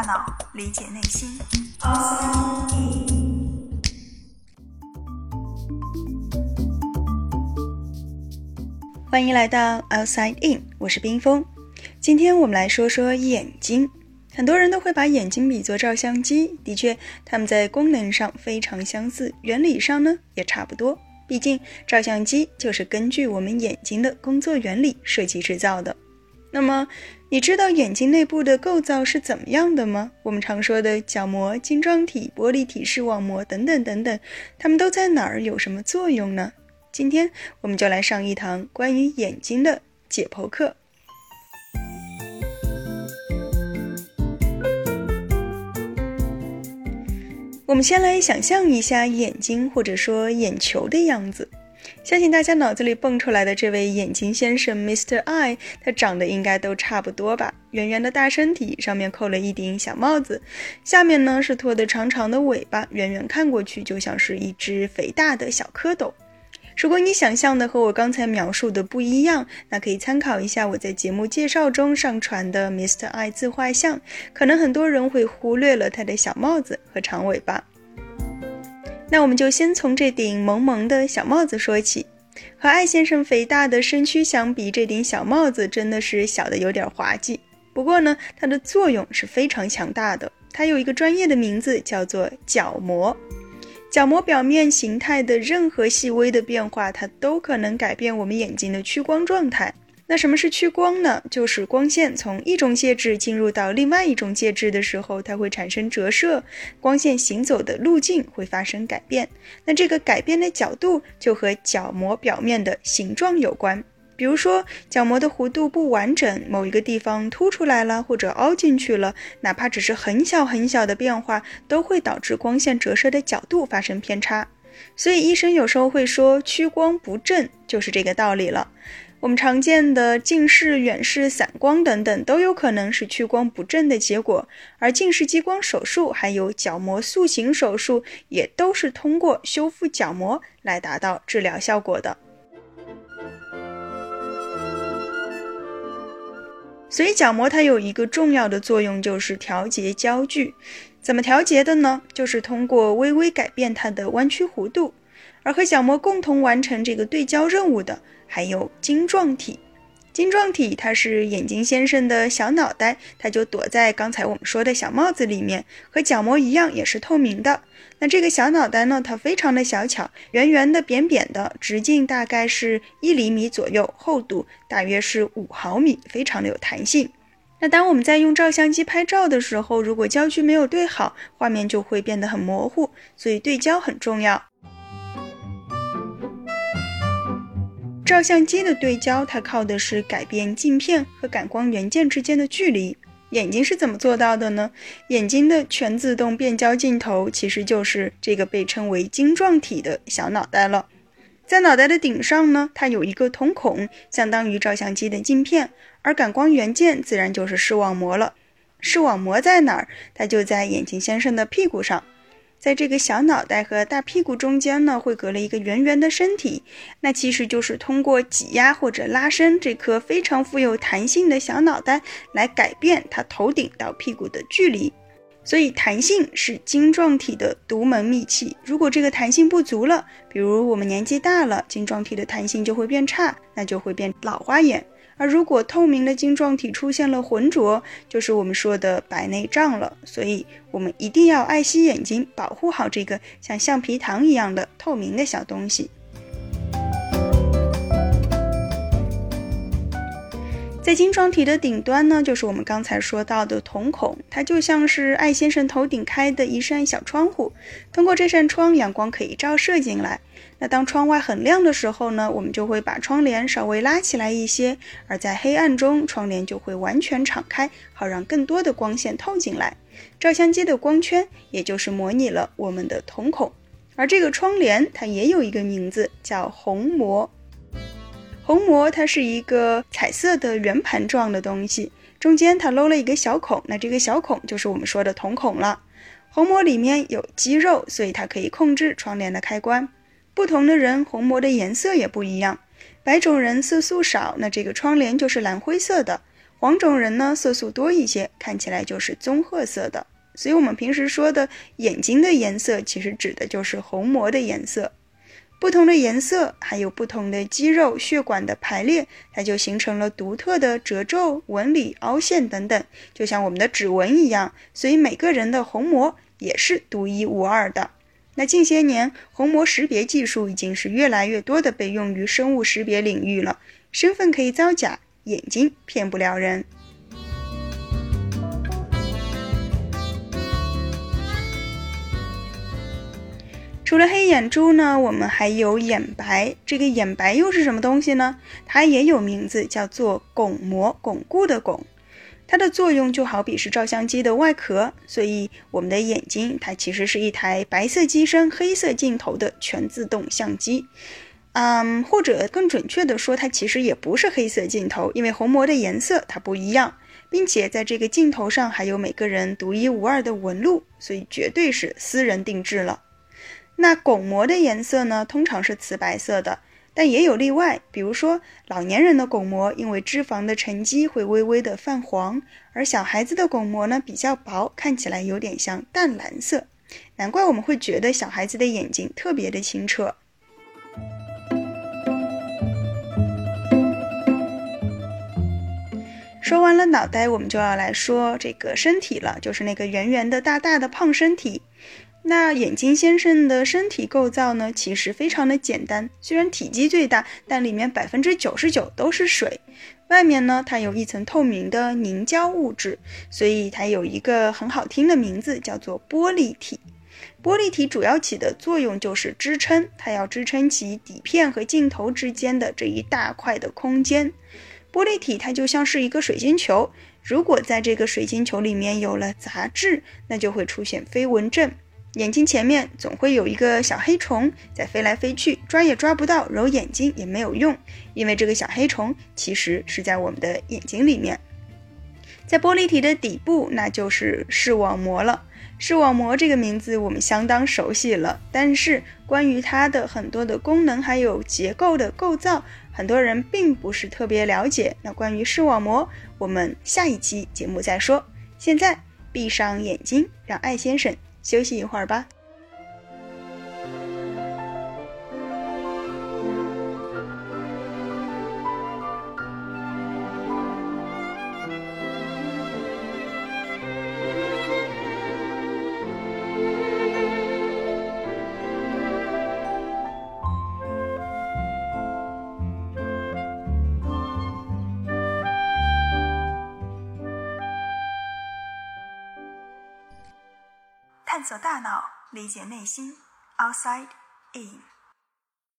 大脑，理解内心。欢迎来到 Outside In，我是冰峰。今天我们来说说眼睛。很多人都会把眼睛比作照相机，的确，它们在功能上非常相似，原理上呢也差不多。毕竟，照相机就是根据我们眼睛的工作原理设计制造的。那么，你知道眼睛内部的构造是怎么样的吗？我们常说的角膜、晶状体、玻璃体、视网膜等等等等，它们都在哪儿？有什么作用呢？今天我们就来上一堂关于眼睛的解剖课。我们先来想象一下眼睛或者说眼球的样子。相信大家脑子里蹦出来的这位眼睛先生，Mr. Eye，他长得应该都差不多吧？圆圆的大身体，上面扣了一顶小帽子，下面呢是拖得长长的尾巴，远远看过去就像是一只肥大的小蝌蚪。如果你想象的和我刚才描述的不一样，那可以参考一下我在节目介绍中上传的 Mr. Eye 自画像，可能很多人会忽略了他的小帽子和长尾巴。那我们就先从这顶萌萌的小帽子说起。和艾先生肥大的身躯相比，这顶小帽子真的是小的有点滑稽。不过呢，它的作用是非常强大的。它有一个专业的名字，叫做角膜。角膜表面形态的任何细微的变化，它都可能改变我们眼睛的屈光状态。那什么是屈光呢？就是光线从一种介质进入到另外一种介质的时候，它会产生折射，光线行走的路径会发生改变。那这个改变的角度就和角膜表面的形状有关。比如说，角膜的弧度不完整，某一个地方凸出来了或者凹进去了，哪怕只是很小很小的变化，都会导致光线折射的角度发生偏差。所以医生有时候会说屈光不正，就是这个道理了。我们常见的近视、远视、散光等等，都有可能是屈光不正的结果。而近视激光手术还有角膜塑形手术，也都是通过修复角膜来达到治疗效果的。所以角膜它有一个重要的作用，就是调节焦距。怎么调节的呢？就是通过微微改变它的弯曲弧度。而和角膜共同完成这个对焦任务的。还有晶状体，晶状体它是眼睛先生的小脑袋，它就躲在刚才我们说的小帽子里面，和角膜一样也是透明的。那这个小脑袋呢，它非常的小巧，圆圆的、扁扁的，直径大概是一厘米左右，厚度大约是五毫米，非常的有弹性。那当我们在用照相机拍照的时候，如果焦距没有对好，画面就会变得很模糊，所以对焦很重要。照相机的对焦，它靠的是改变镜片和感光元件之间的距离。眼睛是怎么做到的呢？眼睛的全自动变焦镜头其实就是这个被称为晶状体的小脑袋了。在脑袋的顶上呢，它有一个瞳孔，相当于照相机的镜片，而感光元件自然就是视网膜了。视网膜在哪儿？它就在眼睛先生的屁股上。在这个小脑袋和大屁股中间呢，会隔了一个圆圆的身体，那其实就是通过挤压或者拉伸这颗非常富有弹性的小脑袋来改变它头顶到屁股的距离。所以弹性是晶状体的独门秘器。如果这个弹性不足了，比如我们年纪大了，晶状体的弹性就会变差，那就会变老花眼。而如果透明的晶状体出现了浑浊，就是我们说的白内障了。所以，我们一定要爱惜眼睛，保护好这个像橡皮糖一样的透明的小东西。在晶状体的顶端呢，就是我们刚才说到的瞳孔，它就像是艾先生头顶开的一扇小窗户，通过这扇窗，阳光可以照射进来。那当窗外很亮的时候呢，我们就会把窗帘稍微拉起来一些；而在黑暗中，窗帘就会完全敞开，好让更多的光线透进来。照相机的光圈也就是模拟了我们的瞳孔，而这个窗帘它也有一个名字，叫虹膜。虹膜它是一个彩色的圆盘状的东西，中间它漏了一个小孔，那这个小孔就是我们说的瞳孔了。虹膜里面有肌肉，所以它可以控制窗帘的开关。不同的人虹膜的颜色也不一样，白种人色素少，那这个窗帘就是蓝灰色的；黄种人呢色素多一些，看起来就是棕褐色的。所以，我们平时说的眼睛的颜色，其实指的就是虹膜的颜色。不同的颜色，还有不同的肌肉血管的排列，它就形成了独特的褶皱、纹理、凹陷等等，就像我们的指纹一样。所以，每个人的虹膜也是独一无二的。那近些年，虹膜识别技术已经是越来越多的被用于生物识别领域了。身份可以造假，眼睛骗不了人。除了黑眼珠呢，我们还有眼白。这个眼白又是什么东西呢？它也有名字，叫做巩膜，巩固的巩。它的作用就好比是照相机的外壳，所以我们的眼睛它其实是一台白色机身、黑色镜头的全自动相机。嗯，或者更准确的说，它其实也不是黑色镜头，因为虹膜的颜色它不一样，并且在这个镜头上还有每个人独一无二的纹路，所以绝对是私人定制了。那巩膜的颜色呢，通常是瓷白色的，但也有例外。比如说，老年人的巩膜因为脂肪的沉积会微微的泛黄，而小孩子的巩膜呢比较薄，看起来有点像淡蓝色。难怪我们会觉得小孩子的眼睛特别的清澈。说完了脑袋，我们就要来说这个身体了，就是那个圆圆的、大大的胖身体。那眼睛先生的身体构造呢，其实非常的简单。虽然体积最大，但里面百分之九十九都是水。外面呢，它有一层透明的凝胶物质，所以它有一个很好听的名字，叫做玻璃体。玻璃体主要起的作用就是支撑，它要支撑起底片和镜头之间的这一大块的空间。玻璃体它就像是一个水晶球，如果在这个水晶球里面有了杂质，那就会出现飞蚊症。眼睛前面总会有一个小黑虫在飞来飞去，抓也抓不到，揉眼睛也没有用，因为这个小黑虫其实是在我们的眼睛里面。在玻璃体的底部，那就是视网膜了。视网膜这个名字我们相当熟悉了，但是关于它的很多的功能还有结构的构造，很多人并不是特别了解。那关于视网膜，我们下一期节目再说。现在闭上眼睛，让艾先生。休息一会儿吧。探索大脑，理解内心。Outside in。